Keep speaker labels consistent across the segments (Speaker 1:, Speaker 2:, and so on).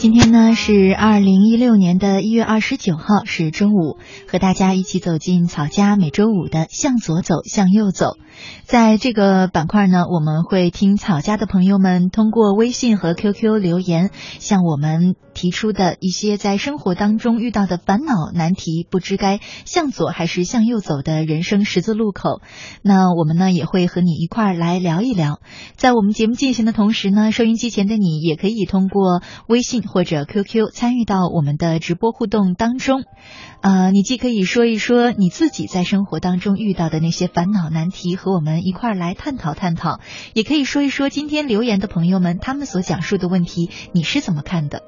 Speaker 1: 今天呢是二零一六年的一月二十九号，是中午，和大家一起走进草家每周五的向左走，向右走。在这个板块呢，我们会听草家的朋友们通过微信和 QQ 留言，向我们提出的一些在生活当中遇到的烦恼难题，不知该向左还是向右走的人生十字路口。那我们呢也会和你一块儿来聊一聊。在我们节目进行的同时呢，收音机前的你也可以通过微信。或者 QQ 参与到我们的直播互动当中，呃，你既可以说一说你自己在生活当中遇到的那些烦恼难题，和我们一块儿来探讨探讨；也可以说一说今天留言的朋友们他们所讲述的问题，你是怎么看的？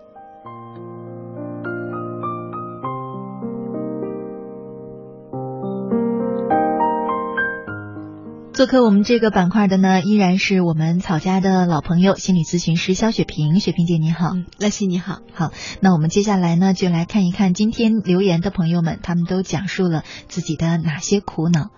Speaker 1: 做客我们这个板块的呢，依然是我们草家的老朋友，心理咨询师肖雪萍。雪萍姐你好，
Speaker 2: 乐西你好，
Speaker 1: 好。那我们接下来呢，就来看一看今天留言的朋友们，他们都讲述了自己的哪些苦恼。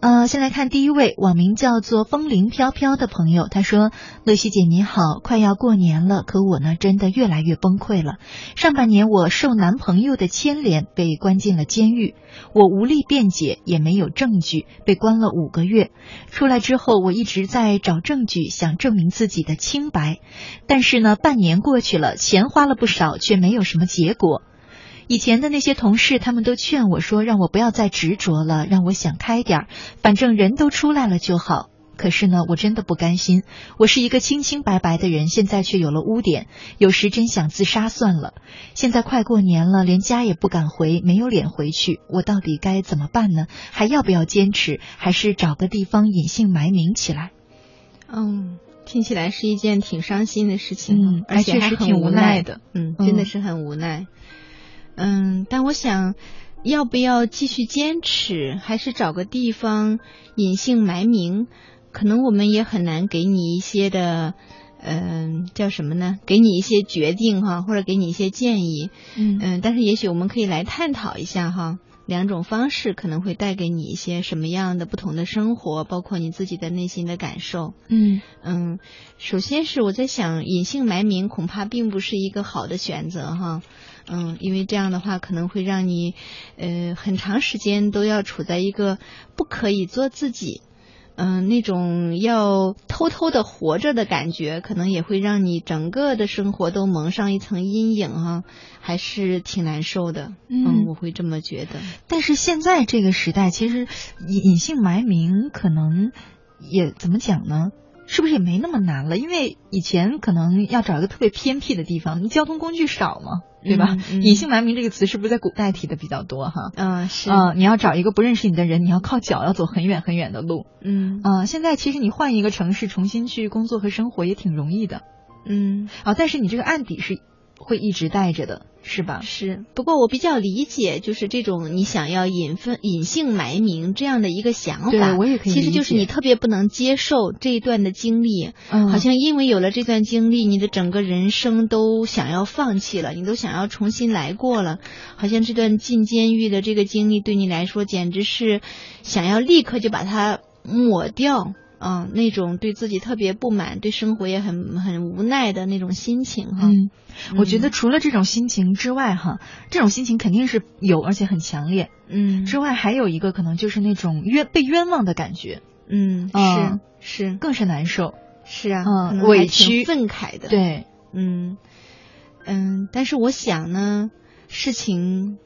Speaker 1: 呃，先来看第一位网名叫做风铃飘飘的朋友，他说：“乐西姐你好，快要过年了，可我呢真的越来越崩溃了。上半年我受男朋友的牵连被关进了监狱，我无力辩解，也没有证据，被关了五个月。出来之后，我一直在找证据，想证明自己的清白。但是呢，半年过去了，钱花了不少，却没有什么结果。”以前的那些同事，他们都劝我说，让我不要再执着了，让我想开点儿，反正人都出来了就好。可是呢，我真的不甘心。我是一个清清白白的人，现在却有了污点，有时真想自杀算了。现在快过年了，连家也不敢回，没有脸回去，我到底该怎么办呢？还要不要坚持？还是找个地方隐姓埋名起来？
Speaker 2: 嗯，听起来是一件挺伤心的事情，
Speaker 1: 嗯，
Speaker 2: 而且
Speaker 1: 是挺
Speaker 2: 无
Speaker 1: 奈的，
Speaker 2: 嗯，真的是很无奈。嗯，但我想，要不要继续坚持，还是找个地方隐姓埋名？可能我们也很难给你一些的，嗯，叫什么呢？给你一些决定哈，或者给你一些建议。
Speaker 1: 嗯
Speaker 2: 嗯，但是也许我们可以来探讨一下哈，两种方式可能会带给你一些什么样的不同的生活，包括你自己的内心的感受。
Speaker 1: 嗯
Speaker 2: 嗯，首先是我在想，隐姓埋名恐怕并不是一个好的选择哈。嗯，因为这样的话可能会让你，呃，很长时间都要处在一个不可以做自己，嗯，那种要偷偷的活着的感觉，可能也会让你整个的生活都蒙上一层阴影哈，还是挺难受的。嗯，我会这么觉得。
Speaker 1: 但是现在这个时代，其实隐隐姓埋名可能也怎么讲呢？是不是也没那么难了？因为以前可能要找一个特别偏僻的地方，你交通工具少嘛，对吧？隐姓埋名这个词是不是在古代提的比较多哈？
Speaker 2: 嗯，是
Speaker 1: 啊，你要找一个不认识你的人，你要靠脚，要走很远很远的路。
Speaker 2: 嗯
Speaker 1: 啊，现在其实你换一个城市重新去工作和生活也挺容易的。
Speaker 2: 嗯
Speaker 1: 啊，但是你这个案底是会一直带着的。是吧？
Speaker 2: 是，不过我比较理解，就是这种你想要隐分隐姓埋名这样的一个想法，
Speaker 1: 对我也可以
Speaker 2: 其实就是你特别不能接受这一段的经历，
Speaker 1: 嗯，
Speaker 2: 好像因为有了这段经历，你的整个人生都想要放弃了，你都想要重新来过了，好像这段进监狱的这个经历对你来说，简直是想要立刻就把它抹掉。嗯，那种对自己特别不满，对生活也很很无奈的那种心情哈。
Speaker 1: 嗯，我觉得除了这种心情之外哈，这种心情肯定是有，而且很强烈。
Speaker 2: 嗯，
Speaker 1: 之外还有一个可能就是那种冤被冤枉的感觉。
Speaker 2: 嗯，是是，
Speaker 1: 更是难受。
Speaker 2: 是啊，
Speaker 1: 嗯，委屈、
Speaker 2: 愤慨的。
Speaker 1: 对，
Speaker 2: 嗯嗯，但是我想呢，事情。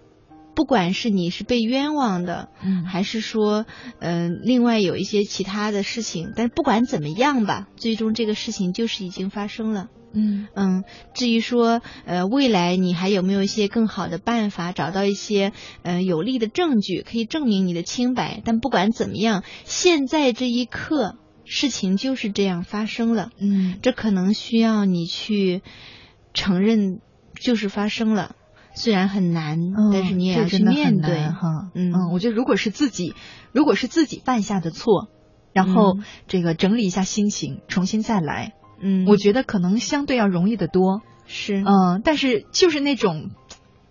Speaker 2: 不管是你是被冤枉的，
Speaker 1: 嗯，
Speaker 2: 还是说，嗯，另外有一些其他的事情，但不管怎么样吧，最终这个事情就是已经发生了，
Speaker 1: 嗯
Speaker 2: 嗯。至于说，呃，未来你还有没有一些更好的办法，找到一些，嗯，有力的证据可以证明你的清白？但不管怎么样，现在这一刻，事情就是这样发生了，
Speaker 1: 嗯，
Speaker 2: 这可能需要你去承认，就是发生了。虽然很难，但是你也要去面对
Speaker 1: 哈。嗯。嗯，我觉得如果是自己，如果是自己犯下的错，然后这个整理一下心情，重新再来，
Speaker 2: 嗯，
Speaker 1: 我觉得可能相对要容易得多。
Speaker 2: 是，
Speaker 1: 嗯，但是就是那种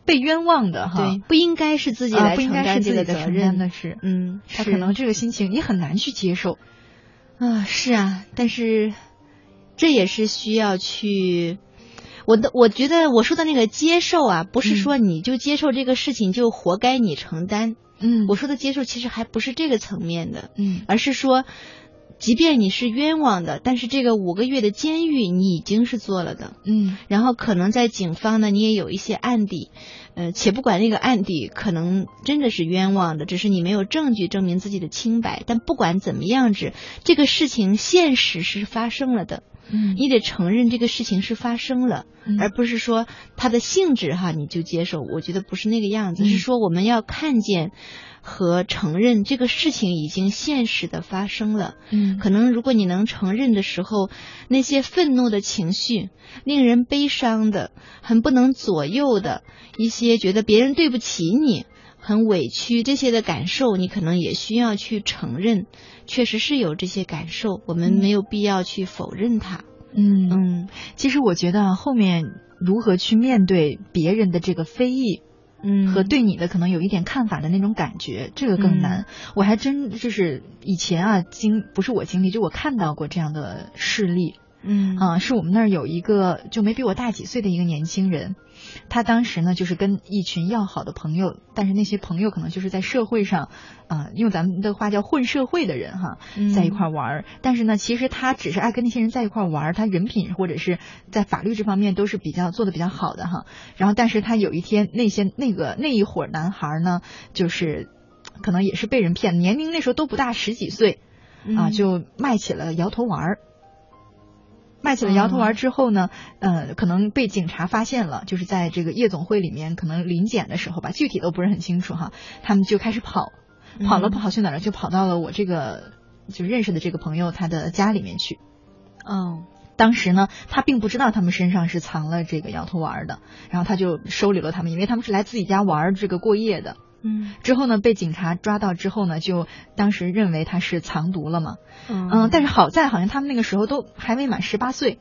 Speaker 1: 被冤枉的哈，
Speaker 2: 对，不应该是自己来承担这个责任。
Speaker 1: 的是，
Speaker 2: 嗯，
Speaker 1: 他可能这个心情你很难去接受。
Speaker 2: 啊，是啊，但是这也是需要去。我的我觉得我说的那个接受啊，不是说你就接受这个事情就活该你承担。
Speaker 1: 嗯
Speaker 2: 我说的接受其实还不是这个层面的，
Speaker 1: 嗯
Speaker 2: 而是说，即便你是冤枉的，但是这个五个月的监狱你已经是做了的。
Speaker 1: 嗯
Speaker 2: 然后可能在警方呢，你也有一些案底，呃，且不管那个案底可能真的是冤枉的，只是你没有证据证明自己的清白。但不管怎么样子，这个事情现实是发生了的，
Speaker 1: 嗯
Speaker 2: 你得承认这个事情是发生了，
Speaker 1: 嗯
Speaker 2: 而不是说它的性质哈你就接受。我觉得不是那个样子，
Speaker 1: 嗯
Speaker 2: 是说我们要看见和承认这个事情已经现实的发生了。
Speaker 1: 嗯
Speaker 2: 可能如果你能承认的时候，那些愤怒的情绪、令人悲伤的、很不能左右的一些觉得别人对不起你、很委屈这些的感受，你可能也需要去承认，确实是有这些感受，我们
Speaker 1: 嗯。
Speaker 2: 没有必要去否认它。
Speaker 1: 嗯
Speaker 2: 嗯。
Speaker 1: 其实我觉得啊后面如何去面对别人的这个非议，
Speaker 2: 嗯。
Speaker 1: 和对你的可能有一点看法的那种感觉，这个更难。我还真就是以前啊经不是我经历，就我看到过这样的事例
Speaker 2: 嗯
Speaker 1: 啊、是我们那儿有一个就没比我大几岁的一个年轻人，他当时呢就是跟一群要好的朋友，但是那些朋友可能就是在社会上啊、用咱们的话叫混社会的人哈，在一块玩儿，但是呢，其实他只是爱跟那些人在一块玩儿，他人品或者是在法律这方面都是比较做的比较好的哈。然后，但是他有一天那些那个那一伙男孩呢，就是可能也是被人骗，年龄那时候都不大，十几岁啊，
Speaker 2: 嗯
Speaker 1: 就卖起了摇头丸儿。卖起了摇头丸之后呢，呃，可能被警察发现了，就是在这个夜总会里面，可能临检的时候吧，具体都不是很清楚哈。他们就开始跑，跑了
Speaker 2: 嗯
Speaker 1: 跑去哪儿了？就跑到了我这个就认识的这个朋友他的家里面去。
Speaker 2: 嗯
Speaker 1: 当时呢，他并不知道他们身上是藏了这个摇头丸儿的，然后他就收留了他们，因为他们是来自己家玩儿这个过夜的。
Speaker 2: 嗯
Speaker 1: 之后呢，被警察抓到之后呢，就当时认为他是藏毒了嘛。
Speaker 2: 嗯
Speaker 1: 嗯，但是好在好像他们那个时候都还未满十八岁，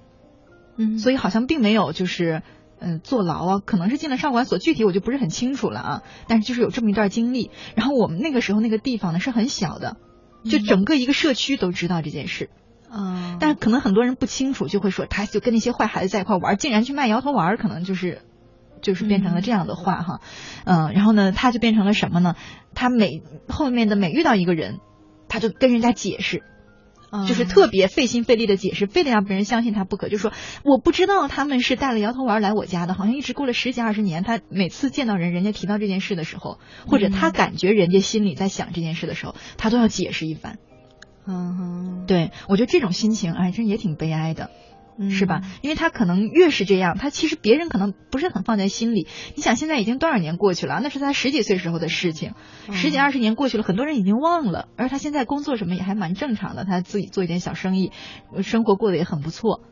Speaker 2: 嗯
Speaker 1: 所以好像并没有就是嗯、呃坐牢啊，可能是进了少管所，具体我就不是很清楚了啊。但是就是有这么一段经历。然后我们那个时候那个地方呢是很小的，就
Speaker 2: 嗯
Speaker 1: 整个一个社区都知道这件事。
Speaker 2: 嗯
Speaker 1: 但可能很多人不清楚，就会说他就跟那些坏孩子在一块玩，竟然去卖摇头丸，可能就是就是变成了这样的话哈，嗯、然后呢，他就变成了什么呢？他每后面的每遇到一个人，他就跟人家解释，就是特别费心费力的解释，非得让别人相信他不可。就说我不知道他们是带了摇头丸来我家的，好像一直过了十几二十年。他每次见到人，人家提到这件事的时候，或者他感觉人家心里在想这件事的时候，他都要解释一番。
Speaker 2: 嗯哼
Speaker 1: 对我觉得这种心情，哎，真也挺悲哀的。
Speaker 2: 嗯
Speaker 1: 是吧？因为他可能越是这样，他其实别人可能不是很放在心里。你想，现在已经多少年过去了？那是他十几岁时候的事情，
Speaker 2: 嗯
Speaker 1: 十几二十年过去了，很多人已经忘了。而他现在工作什么也还蛮正常的，他自己做一点小生意，呃生活过得也很不错。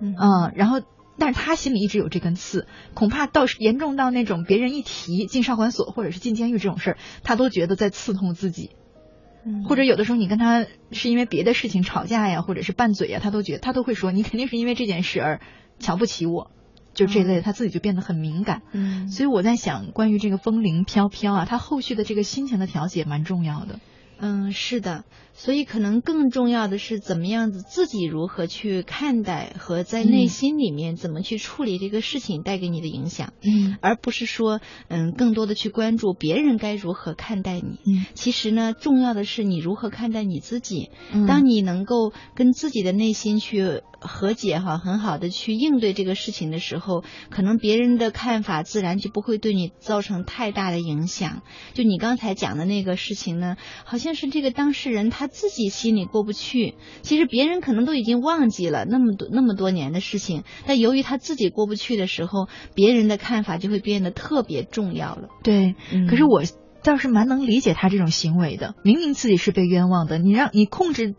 Speaker 2: 嗯
Speaker 1: 嗯，然后，但是他心里一直有这根刺，恐怕到严重到那种别人一提进少管所或者是进监狱这种事儿，他都觉得在刺痛自己。
Speaker 2: 嗯
Speaker 1: 或者有的时候你跟他是因为别的事情吵架呀，或者是拌嘴呀，他都觉得他都会说你肯定是因为这件事而瞧不起我，就这类，他自己就变得很敏感。
Speaker 2: 嗯
Speaker 1: 所以我在想，关于这个风铃飘飘啊，他后续的这个心情的调节蛮重要的。
Speaker 2: 嗯，是的，所以可能更重要的是怎么样子自己如何去看待和在内
Speaker 1: 嗯
Speaker 2: 心里面怎么去处理这个事情带给你的影响，
Speaker 1: 嗯
Speaker 2: 而不是说嗯更多的去关注别人该如何看待你。
Speaker 1: 嗯
Speaker 2: 其实呢，重要的是你如何看待你自己。
Speaker 1: 嗯
Speaker 2: 当你能够跟自己的内心去和解哈，很好的去应对这个事情的时候，可能别人的看法自然就不会对你造成太大的影响。就你刚才讲的那个事情呢，好像是这个当事人他自己心里过不去，其实别人可能都已经忘记了那么多那么多年的事情，但由于他自己过不去的时候，别人的看法就会变得特别重要了。
Speaker 1: 对，
Speaker 2: 嗯
Speaker 1: 可是我倒是蛮能理解他这种行为的。明明自己是被冤枉的，你让你控制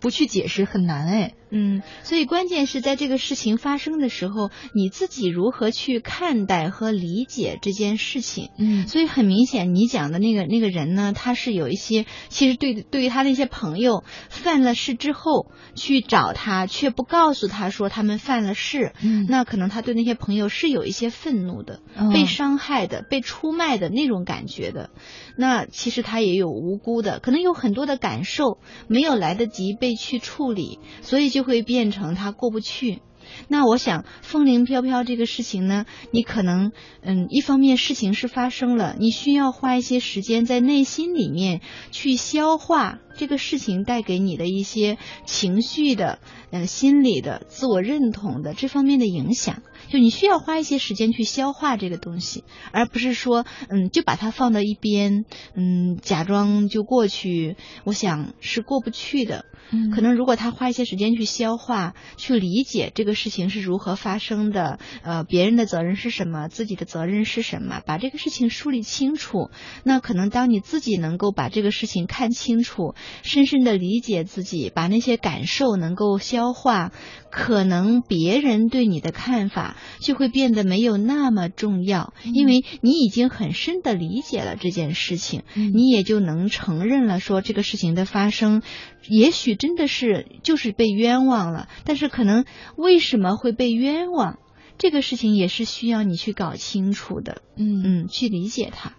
Speaker 1: 不去解释很难哎。
Speaker 2: 嗯，所以关键是在这个事情发生的时候，你自己如何去看待和理解这件事情。
Speaker 1: 嗯
Speaker 2: 所以很明显，你讲的那个那个人呢，他是有一些，其实对对于他那些朋友犯了事之后去找他，却不告诉他说他们犯了事，
Speaker 1: 嗯
Speaker 2: 那可能他对那些朋友是有一些愤怒的，
Speaker 1: 嗯
Speaker 2: 被伤害的、被出卖的那种感觉的。那其实他也有无辜的，可能有很多的感受没有来得及被去处理，所以就会变成他过不去。那我想风铃飘飘这个事情呢，你可能嗯，一方面事情是发生了，你需要花一些时间在内心里面去消化这个事情带给你的一些情绪的、嗯心理的、自我认同的这方面的影响。就你需要花一些时间去消化这个东西，而不是说嗯就把它放到一边，嗯假装就过去。我想是过不去的。
Speaker 1: 嗯。
Speaker 2: 可能如果他花一些时间去消化、去理解这个事情是如何发生的，呃，别人的责任是什么，自己的责任是什么，把这个事情梳理清楚，那可能当你自己能够把这个事情看清楚，深深的理解自己，把那些感受能够消化，可能别人对你的看法就会变得没有那么重要，因为你已经很深的理解了这件事情，
Speaker 1: 嗯。
Speaker 2: 你也就能承认了说这个事情的发生，也许真的是就是被冤枉了，但是可能为什么会被冤枉，这个事情也是需要你去搞清楚的，
Speaker 1: 嗯
Speaker 2: 嗯，去理解它。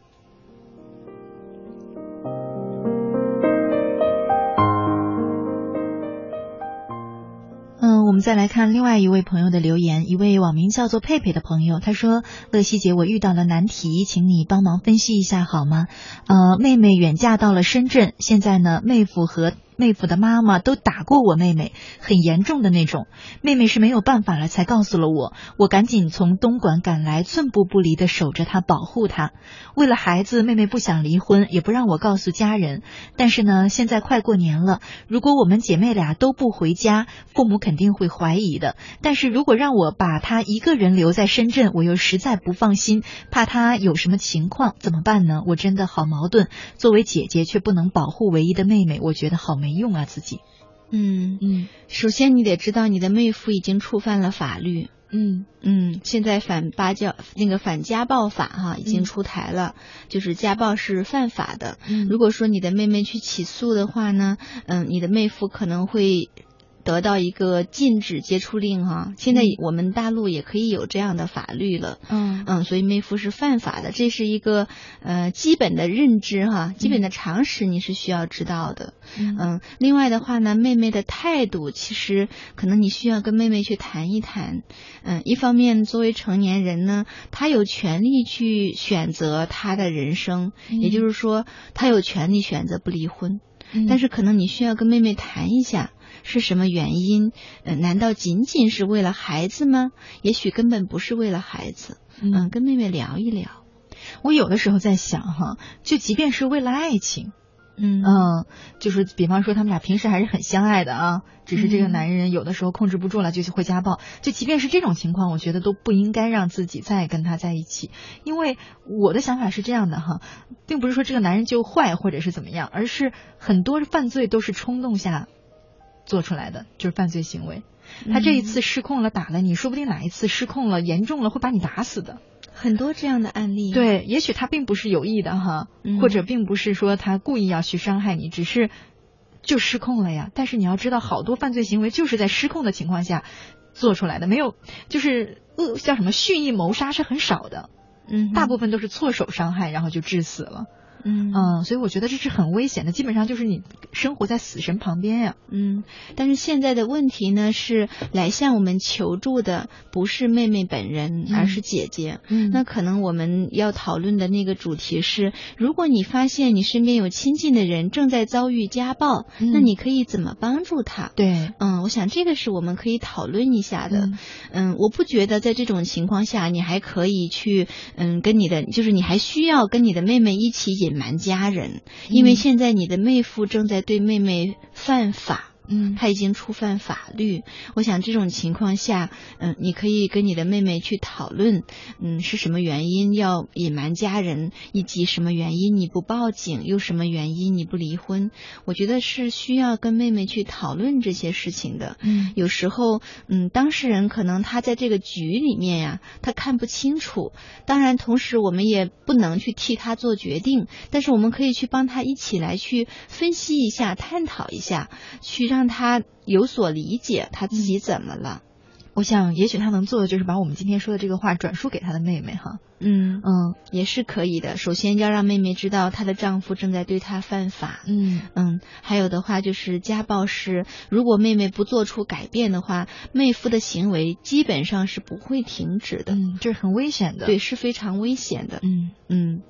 Speaker 1: 嗯，我们再来看另外一位朋友的留言，一位网名叫做佩佩的朋友，他说：“乐西姐，我遇到了难题，请你帮忙分析一下好吗？呃，妹妹远嫁到了深圳，现在呢，妹夫和妹夫的妈妈都打过我妹妹，很严重的那种。妹妹是没有办法了，才告诉了我。我赶紧从东莞赶来，寸步不离的守着她，保护她。为了孩子，妹妹不想离婚，也不让我告诉家人。但是呢，现在快过年了，如果我们姐妹俩都不回家，父母肯定会怀疑的。但是如果让我把她一个人留在深圳，我又实在不放心，怕她有什么情况，怎么办呢？我真的好矛盾。作为姐姐，却不能保护唯一的妹妹，我觉得好没用啊，自己。
Speaker 2: 嗯，
Speaker 1: 嗯
Speaker 2: 首先你得知道你的妹夫已经触犯了法律。
Speaker 1: 嗯
Speaker 2: 嗯，现在反八教那个反家暴法哈已经
Speaker 1: 嗯
Speaker 2: 出台了，就是家暴是犯法的。
Speaker 1: 嗯
Speaker 2: 如果说你的妹妹去起诉的话呢，嗯，你的妹夫可能会得到一个禁止接触令哈。现在
Speaker 1: 嗯
Speaker 2: 我们大陆也可以有这样的法律了。
Speaker 1: 嗯
Speaker 2: 嗯，所以妹夫是犯法的，这是一个呃基本的认知哈，基本的常识你是需要知道的。
Speaker 1: 嗯
Speaker 2: 嗯，另外的话呢，妹妹的态度其实可能你需要跟妹妹去谈一谈。嗯，一方面作为成年人呢，她有权利去选择她的人生，也就是说，她有权利选择不离婚。
Speaker 1: 嗯
Speaker 2: 但是可能你需要跟妹妹谈一下。是什么原因？呃，难道仅仅是为了孩子吗？也许根本不是为了孩子。嗯，跟妹妹聊一聊。
Speaker 1: 我有的时候在想哈，就即便是为了爱情，
Speaker 2: 嗯
Speaker 1: 嗯，就是比方说他们俩平时还是很相爱的啊，只是这个
Speaker 2: 嗯
Speaker 1: 男人有的时候控制不住了，就会家暴。就即便是这种情况，我觉得都不应该让自己再跟他在一起，因为我的想法是这样的哈，并不是说这个男人就坏或者是怎么样，而是很多犯罪都是冲动下做出来的，就是犯罪行为。他这一次失控了，打了你，说不定哪一次失控了，严重了会把你打死的。
Speaker 2: 很多这样的案例。，
Speaker 1: 对，也许他并不是有意的哈，
Speaker 2: 嗯
Speaker 1: 或者并不是说他故意要去伤害你，只是就失控了呀。但是你要知道，好多犯罪行为就是在失控的情况下做出来的，没有就是恶叫什么蓄意谋杀是很少的，
Speaker 2: 嗯，
Speaker 1: 大部分都是错手伤害，然后就致死了。
Speaker 2: 嗯
Speaker 1: 嗯，所以我觉得这是很危险的，基本上就是你生活在死神旁边呀。
Speaker 2: 嗯，但是现在的问题呢是来向我们求助的不是妹妹本人，
Speaker 1: 嗯
Speaker 2: 而是姐姐。
Speaker 1: 嗯
Speaker 2: 那可能我们要讨论的那个主题是，如果你发现你身边有亲近的人正在遭遇家暴，
Speaker 1: 嗯
Speaker 2: 那你可以怎么帮助他？
Speaker 1: 对，
Speaker 2: 嗯，我想这个是我们可以讨论一下的。
Speaker 1: 嗯
Speaker 2: 嗯，我不觉得在这种情况下，你还可以去，嗯，跟你的，就是你还需要跟你的妹妹一起隐瞒家人，因为
Speaker 1: 嗯
Speaker 2: 现在你的妹夫正在对妹妹犯法。
Speaker 1: 嗯
Speaker 2: 他已经触犯法律，我想这种情况下，嗯，你可以跟你的妹妹去讨论，嗯，是什么原因要隐瞒家人，以及什么原因你不报警，又什么原因你不离婚？我觉得是需要跟妹妹去讨论这些事情的。
Speaker 1: 嗯
Speaker 2: 有时候，嗯，当事人可能他在这个局里面呀，他看不清楚。当然，同时我们也不能去替他做决定，但是我们可以去帮他一起来去分析一下、探讨一下，去让他有所理解他自己怎么了。
Speaker 1: 我想，也许他能做的就是把我们今天说的这个话转述给他的妹妹哈。
Speaker 2: 嗯
Speaker 1: 嗯
Speaker 2: 也是可以的。首先要让妹妹知道她的丈夫正在对她犯法。
Speaker 1: 嗯
Speaker 2: 嗯，还有的话就是家暴是，如果妹妹不做出改变的话，妹夫的行为基本上是不会停止的。
Speaker 1: 嗯，这是很危险的。
Speaker 2: 对，是非常危险的。
Speaker 1: 嗯
Speaker 2: 嗯。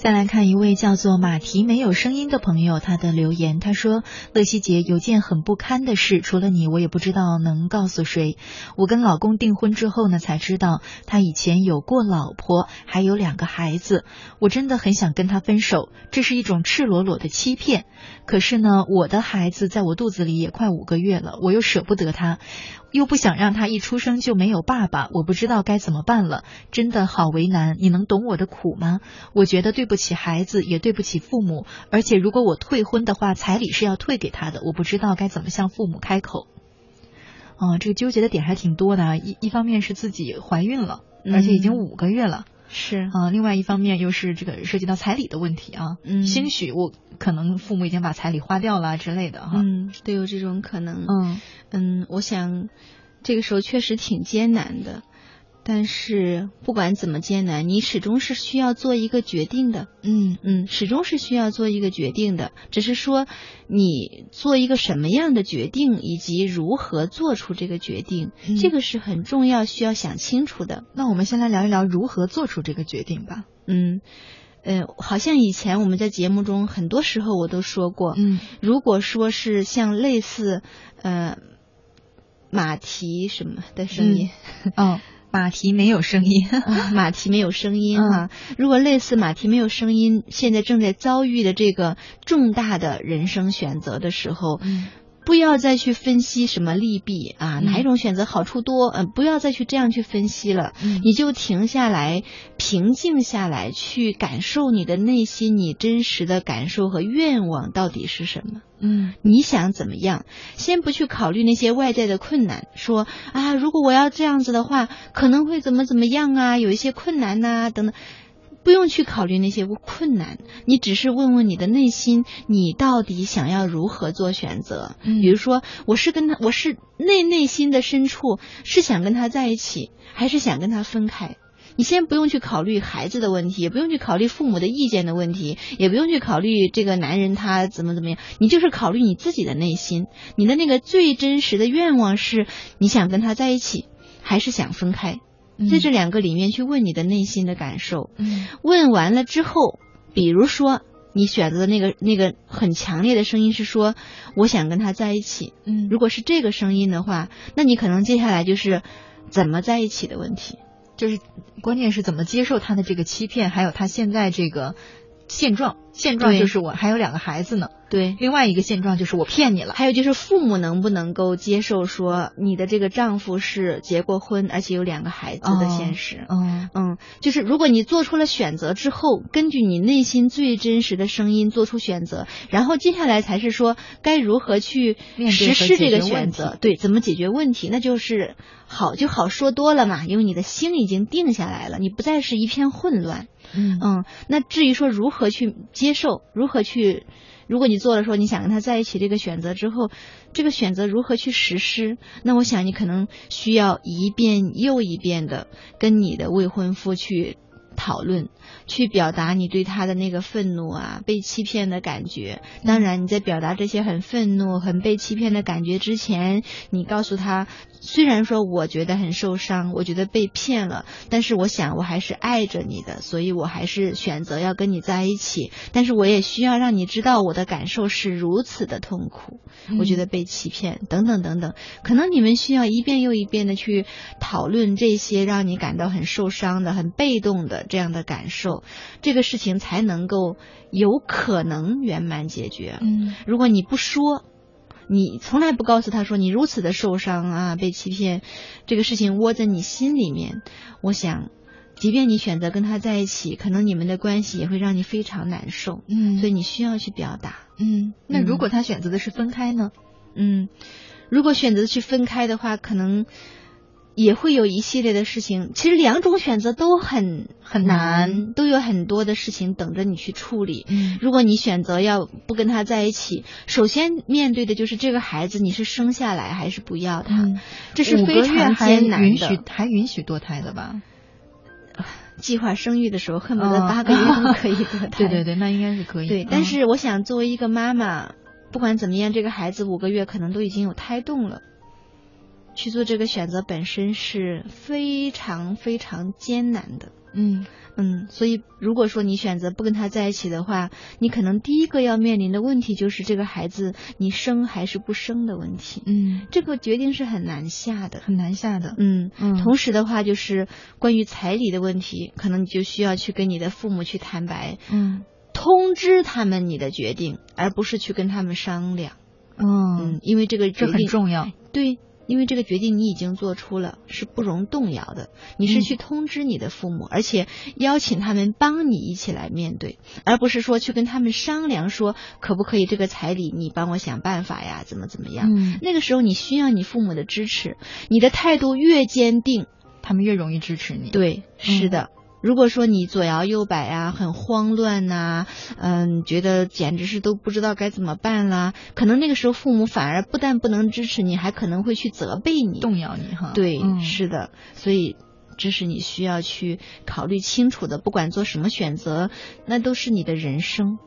Speaker 1: 再来看一位叫做马蹄没有声音的朋友，他的留言，他说：“乐西姐有件很不堪的事，除了你，我也不知道能告诉谁。我跟老公订婚之后呢，才知道他以前有过老婆，还有两个孩子。我真的很想跟他分手，这是一种赤裸裸的欺骗。可是呢，我的孩子在我肚子里也快五个月了，我又舍不得他。”又不想让他一出生就没有爸爸，我不知道该怎么办了，真的好为难。你能懂我的苦吗？我觉得对不起孩子，也对不起父母，而且如果我退婚的话，彩礼是要退给他的，我不知道该怎么向父母开口。啊，这个纠结的点还挺多的啊。一一方面是自己怀孕了，而且已经五个月了。
Speaker 2: 是。
Speaker 1: 啊，另外一方面又是这个涉及到彩礼的问题啊，
Speaker 2: 嗯。
Speaker 1: 兴许我可能父母已经把彩礼花掉了之类的哈，
Speaker 2: 嗯，都有这种可能。
Speaker 1: 嗯。
Speaker 2: 嗯，我想这个时候确实挺艰难的，但是不管怎么艰难，你始终是需要做一个决定的。
Speaker 1: 嗯。
Speaker 2: 嗯，始终是需要做一个决定的，只是说你做一个什么样的决定，以及如何做出这个决定，
Speaker 1: 嗯。
Speaker 2: 这个是很重要，需要想清楚的。
Speaker 1: 那我们先来聊一聊如何做出这个决定吧。
Speaker 2: 嗯，呃，好像以前我们在节目中很多时候我都说过，
Speaker 1: 嗯。
Speaker 2: 如果说是像类似呃马蹄什么的声音，
Speaker 1: 哦，马蹄没有声音。
Speaker 2: 啊马蹄没有声音
Speaker 1: 嗯、
Speaker 2: 如果类似马蹄没有声音，现在正在遭遇的这个重大的人生选择的时候，
Speaker 1: 嗯
Speaker 2: 不要再去分析什么利弊啊，
Speaker 1: 嗯
Speaker 2: 哪一种选择好处多，嗯、不要再去这样去分析了。
Speaker 1: 嗯
Speaker 2: 你就停下来，平静下来，去感受你的内心，你真实的感受和愿望到底是什么。
Speaker 1: 嗯
Speaker 2: 你想怎么样？先不去考虑那些外在的困难，说啊，如果我要这样子的话，可能会怎么怎么样啊，有一些困难呐、等等。不用去考虑那些困难，你只是问问你的内心，你到底想要如何做选择？
Speaker 1: 嗯
Speaker 2: 比如说，我是跟他，我是内内心的深处是想跟他在一起，还是想跟他分开？你先不用去考虑孩子的问题，也不用去考虑父母的意见的问题，也不用去考虑这个男人他怎么怎么样，你就是考虑你自己的内心，你的那个最真实的愿望是你想跟他在一起，还是想分开？在这两个里面去问你的内心的感受。
Speaker 1: 嗯
Speaker 2: 问完了之后，比如说你选择的那个那个很强烈的声音是说我想跟他在一起，
Speaker 1: 嗯
Speaker 2: 如果是这个声音的话，那你可能接下来就是怎么在一起的问题。
Speaker 1: 就是关键是怎么接受他的这个欺骗，还有他现在这个现状。现状就是我还有两个孩子呢，
Speaker 2: 对，
Speaker 1: 另外一个现状就是我骗你了。
Speaker 2: 还有就是父母能不能够接受说你的这个丈夫是结过婚，而且有两个孩子的现实。
Speaker 1: 嗯
Speaker 2: 嗯，就是如果你做出了选择之后，根据你内心最真实的声音做出选择，然后接下来才是说该如何去实施这个选择
Speaker 1: 题，
Speaker 2: 对，怎么解决问题，那就是好就好说多了嘛，因为你的心已经定下来了，你不再是一片混乱。
Speaker 1: 嗯
Speaker 2: 嗯，那至于说如何去接受，如何去，如果你做了说你想跟他在一起这个选择之后，这个选择如何去实施，那我想你可能需要一遍又一遍的跟你的未婚夫去讨论，去表达你对他的那个愤怒啊，被欺骗的感觉。当然，你在表达这些很愤怒、很被欺骗的感觉之前，你告诉他，虽然说我觉得很受伤，我觉得被骗了，但是我想我还是爱着你的，所以我还是选择要跟你在一起。但是我也需要让你知道我的感受是如此的痛苦，我觉得被欺骗等等等等，可能你们需要一遍又一遍的去讨论这些让你感到很受伤的、很被动的这样的感受，这个事情才能够有可能圆满解决。
Speaker 1: 嗯
Speaker 2: 如果你不说，你从来不告诉他说你如此的受伤啊，被欺骗，这个事情窝在你心里面，我想，即便你选择跟他在一起，可能你们的关系也会让你非常难受，
Speaker 1: 嗯
Speaker 2: 所以你需要去表达。
Speaker 1: 嗯，那如果他选择的是分开呢？
Speaker 2: 嗯，如果选择去分开的话，可能也会有一系列的事情。其实两种选择都很
Speaker 1: 很难，
Speaker 2: 都有很多的事情等着你去处理。
Speaker 1: 嗯
Speaker 2: 如果你选择要不跟他在一起，首先面对的就是这个孩子，你是生下来还是不要他？
Speaker 1: 嗯，
Speaker 2: 这是非常艰难
Speaker 1: 允许
Speaker 2: 的。
Speaker 1: 还允许堕胎的吧？
Speaker 2: 计划生育的时候，恨不得
Speaker 1: 哦
Speaker 2: 八个月都可以堕胎。
Speaker 1: 对对对，那应该是可以。
Speaker 2: 对，
Speaker 1: 嗯
Speaker 2: 但是我想作为一个妈妈，不管怎么样，这个孩子五个月可能都已经有胎动了，去做这个选择本身是非常非常艰难的。
Speaker 1: 嗯
Speaker 2: 嗯，所以如果说你选择不跟他在一起的话，你可能第一个要面临的问题就是这个孩子你生还是不生的问题。
Speaker 1: 嗯，
Speaker 2: 这个决定是很难下的。
Speaker 1: 很难下的。
Speaker 2: 嗯，
Speaker 1: 嗯
Speaker 2: 同时的话就是关于彩礼的问题，可能你就需要去跟你的父母去坦白，
Speaker 1: 嗯
Speaker 2: 通知他们你的决定，而不是去跟他们商量。
Speaker 1: 嗯
Speaker 2: 嗯，，因为这个
Speaker 1: 这很重要。
Speaker 2: 对，因为这个决定你已经做出了，是不容动摇的。你是
Speaker 1: 嗯
Speaker 2: 去通知你的父母，而且邀请他们帮你一起来面对，而不是说去跟他们商量说可不可以这个彩礼你帮我想办法呀，怎么怎么样。
Speaker 1: 嗯，
Speaker 2: 那个时候你需要你父母的支持，你的态度越坚定，
Speaker 1: 他们越容易支持你。，
Speaker 2: 对，是的。如果说你左摇右摆啊，很慌乱呐、嗯，觉得简直是都不知道该怎么办啦，可能那个时候父母反而不但不能支持你，还可能会去责备你。
Speaker 1: 动摇你哈。
Speaker 2: 对，
Speaker 1: 嗯
Speaker 2: 是的，所以这是你需要去考虑清楚的。不管做什么选择，那都是你的人生。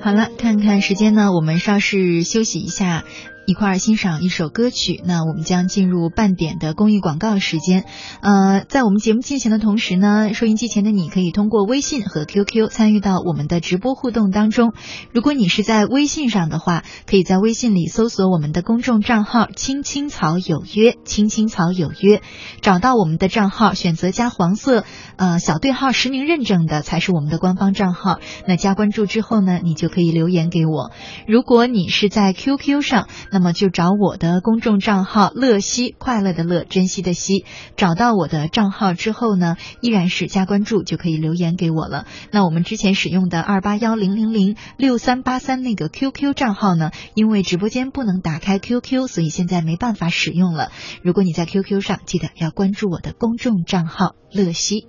Speaker 1: 好了，看看时间呢，我们稍事休息一下，一块儿欣赏一首歌曲。那我们将进入半点的公益广告时间。呃，在我们节目进行的同时呢，收音机前的你可以通过微信和 QQ 参与到我们的直播互动当中。如果你是在微信上的话，可以在微信里搜索我们的公众账号“青青草有约”，青青草有约，找到我们的账号，选择加黄色呃小对号实名认证的才是我们的官方账号。那加关注之后呢，你就可以留言给我。如果你是在 QQ 上，那么就找我的公众账号“乐西”，快乐的乐，珍惜的惜。找到我的账号之后呢，依然是加关注就可以留言给我了。那我们之前使用的二八幺零零零六三八三那个 QQ 账号呢，因为直播间不能打开 QQ，所以现在没办法使用了。如果你在 QQ 上，记得要关注我的公众账号“乐西”。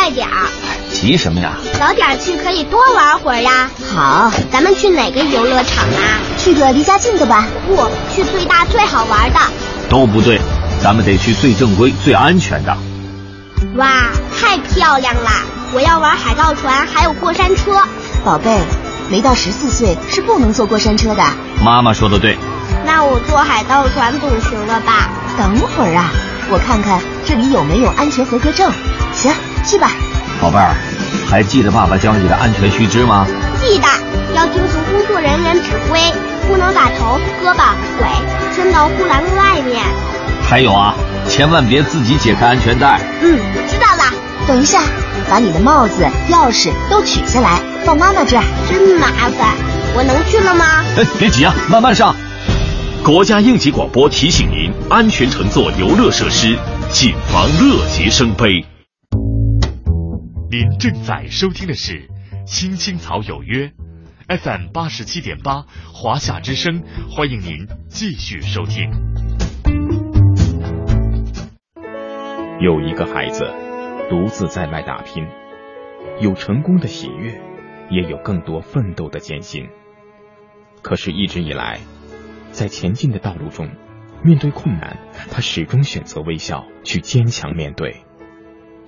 Speaker 3: 快点儿！
Speaker 4: 急什么呀？
Speaker 3: 早点去可以多玩会儿呀。
Speaker 5: 好，
Speaker 3: 咱们去哪个游乐场啊？
Speaker 5: 去个离家近的吧。
Speaker 3: 不，去最大最好玩的。
Speaker 4: 都不对，咱们得去最正规、最安全的。
Speaker 3: 哇，太漂亮了！我要玩海盗船，还有过山车。
Speaker 5: 宝贝，没到十四岁是不能坐过山车的。
Speaker 4: 妈妈说的对。
Speaker 3: 那我坐海盗船总行了吧？
Speaker 5: 等会儿啊，我看看这里有没有安全合格证。行，去吧。
Speaker 4: 宝贝儿，还记得爸爸教你的安全须知吗？
Speaker 3: 记得，要听从工作人员指挥，不能把头、胳膊、腿伸到护栏外面。
Speaker 4: 还有啊，千万别自己解开安全带。
Speaker 3: 嗯，知道了。
Speaker 5: 等一下，把你的帽子、钥匙都取下来，放妈妈这儿。
Speaker 3: 真麻烦，我能去了吗？
Speaker 4: 哎，别急啊，慢慢上。国家应急广播提醒您：安全乘坐游乐设施，谨防乐极生悲。
Speaker 6: 您正在收听的是《青青草有约》，FM 八十七点八，华夏之声，欢迎您继续收听。
Speaker 7: 有一个孩子独自在外打拼，有成功的喜悦，也有更多奋斗的艰辛。可是，一直以来，在前进的道路中，面对困难，他始终选择微笑，去坚强面对。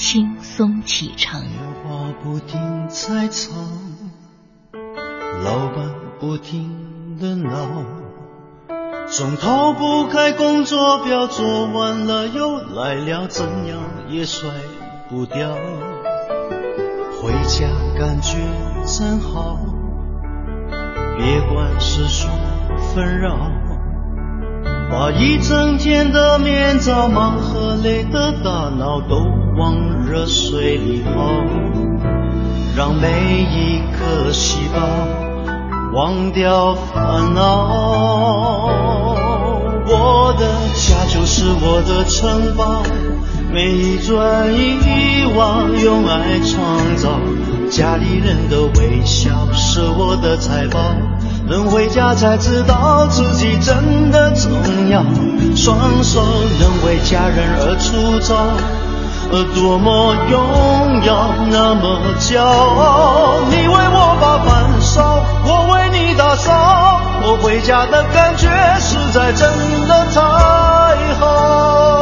Speaker 8: 轻松启程。
Speaker 9: 电话不停在吵，老板不停的闹，总逃不开工作表，做完了又来了，怎样也甩不掉。回家感觉真好，别管世俗纷扰。把一整天的面罩、忙和累的大脑都往热水里泡，让每一颗细胞忘掉烦恼。我的家就是我的城堡，每一砖一瓦用爱创造，家里人的微笑是我的财宝。能回家才知道自己真的重要，双手能为家人而出招，多么荣耀，那么骄傲。你为我把饭烧，我为你打扫，我回家的感觉实在真的太好。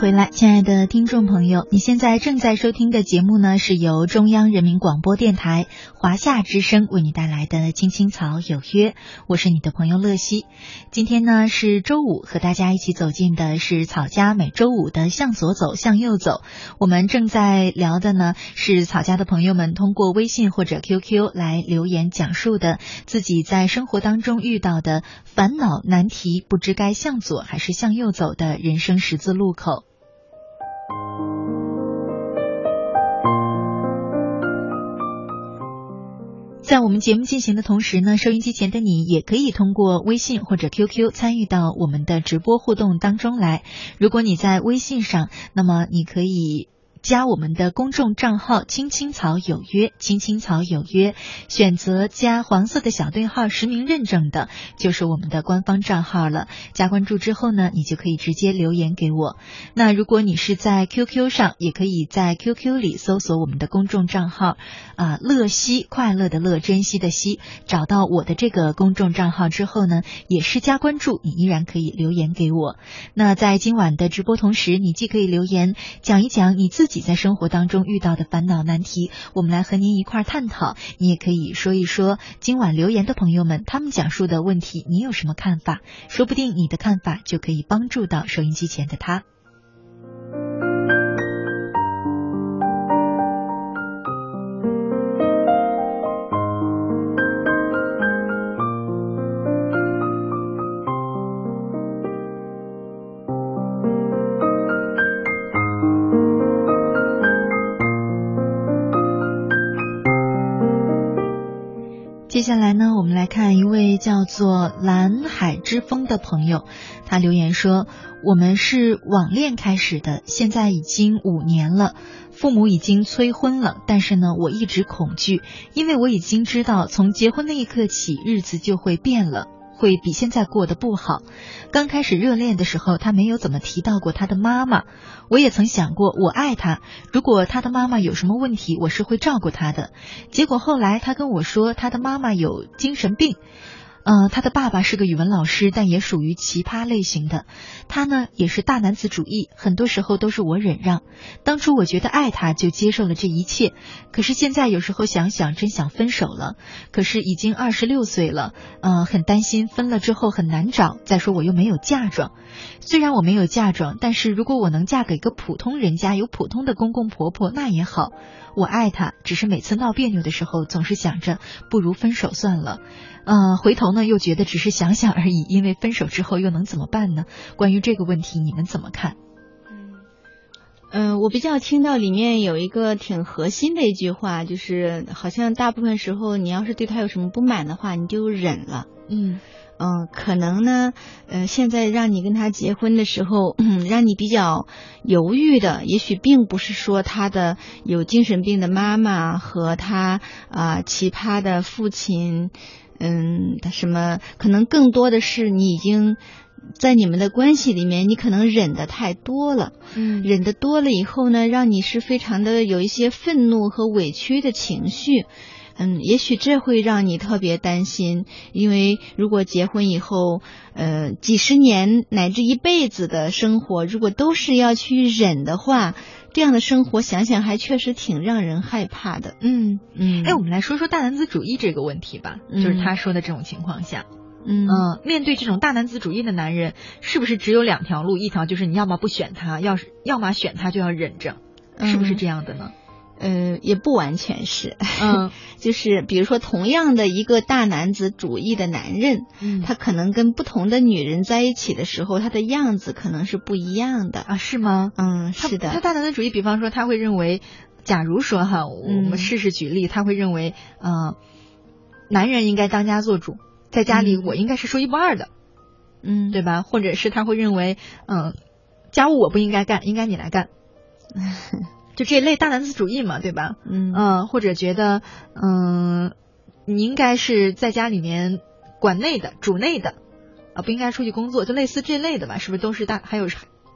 Speaker 1: 回来，亲爱的听众朋友，你现在正在收听的节目呢，是由中央人民广播电台华夏之声为你带来的《青青草有约》，我是你的朋友乐西。今天呢是周五，和大家一起走进的是草家每周五的向左走，向右走。我们正在聊的呢是草家的朋友们通过微信或者 QQ 来留言讲述的自己在生活当中遇到的烦恼难题，不知该向左还是向右走的人生十字路口。在我们节目进行的同时呢，收音机前的你也可以通过微信或者 QQ 参与到我们的直播互动当中来。如果你在微信上，那么你可以。加我们的公众账号“青青草有约”，“青青草有约”，选择加黄色的小对号实名认证的，就是我们的官方账号了。加关注之后呢，你就可以直接留言给我。那如果你是在 QQ 上，也可以在 QQ 里搜索我们的公众账号啊，乐西快乐的乐，珍惜的惜，找到我的这个公众账号之后呢，也是加关注，你依然可以留言给我。那在今晚的直播同时，你既可以留言讲一讲你自。自己在生活当中遇到的烦恼难题，我们来和您一块儿探讨。你也可以说一说今晚留言的朋友们他们讲述的问题，你有什么看法？说不定你的看法就可以帮助到收音机前的他。叫做蓝海之风的朋友，他留言说：“我们是网恋开始的，现在已经五年了，父母已经催婚了，但是呢，我一直恐惧，因为我已经知道，从结婚那一刻起，日子就会变了。”会比现在过得不好。刚开始热恋的时候，他没有怎么提到过他的妈妈。我也曾想过，我爱他，如果他的妈妈有什么问题，我是会照顾他的。结果后来他跟我说，他的妈妈有精神病。呃，他的爸爸是个语文老师，但也属于奇葩类型的。他呢也是大男子主义，很多时候都是我忍让。当初我觉得爱他，就接受了这一切。可是现在有时候想想，真想分手了。可是已经二十六岁了，呃，很担心分了之后很难找。再说我又没有嫁妆，虽然我没有嫁妆，但是如果我能嫁给一个普通人家，有普通的公公婆婆，那也好。我爱他，只是每次闹别扭的时候，总是想着不如分手算了。呃，回头呢又觉得只是想想而已，因为分手之后又能怎么办呢？关于这个问题，你们怎么看？
Speaker 2: 嗯，我比较听到里面有一个挺核心的一句话，就是好像大部分时候，你要是对他有什么不满的话，你就忍了。
Speaker 1: 嗯。
Speaker 2: 嗯，可能呢，呃，现在让你跟他结婚的时候，让你比较犹豫的，也许并不是说他的有精神病的妈妈和他啊奇葩的父亲，嗯，他什么，可能更多的是你已经在你们的关系里面，你可能忍的太多了，
Speaker 1: 嗯，
Speaker 2: 忍的多了以后呢，让你是非常的有一些愤怒和委屈的情绪。嗯，也许这会让你特别担心，因为如果结婚以后，呃，几十年乃至一辈子的生活，如果都是要去忍的话，这样的生活想想还确实挺让人害怕的。
Speaker 1: 嗯
Speaker 2: 嗯，
Speaker 1: 哎，我们来说说大男子主义这个问题吧，就是他说的这种情况下，
Speaker 2: 嗯，
Speaker 1: 面对这种大男子主义的男人，是不是只有两条路？一条就是你要么不选他，要是要么选他就要忍着，是不是这样的呢？
Speaker 2: 呃，也不完全是，
Speaker 1: 嗯，
Speaker 2: 就是比如说，同样的一个大男子主义的男人，
Speaker 1: 嗯，
Speaker 2: 他可能跟不同的女人在一起的时候，他的样子可能是不一样的
Speaker 1: 啊，是吗？
Speaker 2: 嗯，是的。
Speaker 1: 他大男子主义，比方说，他会认为，假如说哈，我们试试举例，他会认为，呃，男人应该当家做主，在家里我应该是说一不二的，
Speaker 2: 嗯，
Speaker 1: 对吧？或者是他会认为，嗯，家务我不应该干，应该你来干。就这类大男子主义嘛，对吧？
Speaker 2: 嗯
Speaker 1: 嗯，或者觉得，嗯，你应该是在家里面管内的、主内的，啊，不应该出去工作，就类似这类的吧？是不是都是大？还有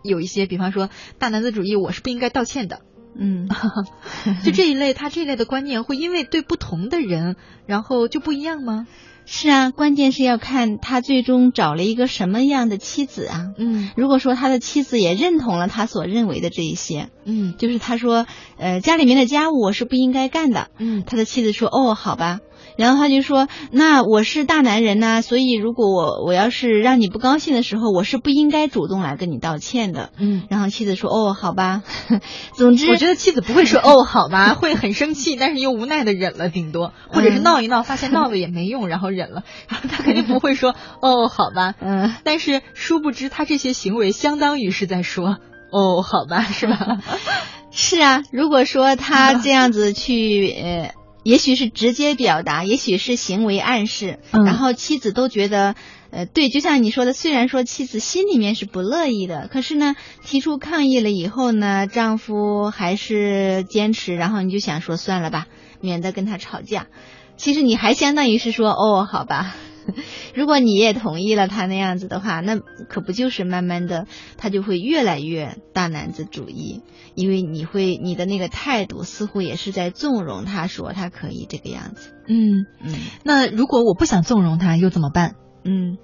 Speaker 1: 有一些，比方说大男子主义，我是不应该道歉的。
Speaker 2: 嗯，
Speaker 1: 就这一类，他这一类的观念会因为对不同的人，然后就不一样吗？
Speaker 2: 是啊，关键是要看他最终找了一个什么样的妻子啊。
Speaker 1: 嗯，
Speaker 2: 如果说他的妻子也认同了他所认为的这一些，
Speaker 1: 嗯，
Speaker 2: 就是他说，呃，家里面的家务我是不应该干的。
Speaker 1: 嗯，
Speaker 2: 他的妻子说，哦，好吧。然后他就说，那我是大男人呐，所以如果我我要是让你不高兴的时候，我是不应该主动来跟你道歉的。
Speaker 1: 嗯，
Speaker 2: 然后妻子说，哦，好吧。总之，
Speaker 1: 我觉得妻子不会说，哦，好吧，会很生气，但是又无奈的忍了，顶多或者是闹一闹，发现闹了也没用，然后忍了。然后他肯定不会说，哦，好吧。
Speaker 2: 嗯，
Speaker 1: 但是殊不知他这些行为相当于是在说，哦，好吧，是吧？
Speaker 2: 是啊，如果说他这样子去呃。也许是直接表达，也许是行为暗示，
Speaker 1: 嗯
Speaker 2: 然后妻子都觉得。呃，对，就像你说的，虽然说妻子心里面是不乐意的，可是呢，提出抗议了以后呢，丈夫还是坚持，然后你就想说算了吧，免得跟他吵架。其实你还相当于是说，哦，好吧，如果你也同意了他那样子的话，那可不就是慢慢的他就会越来越大男子主义，因为你会你的那个态度似乎也是在纵容他说他可以这个样子。
Speaker 1: 嗯
Speaker 2: 嗯，
Speaker 1: 那如果我不想纵容他，又怎么办？
Speaker 2: 嗯，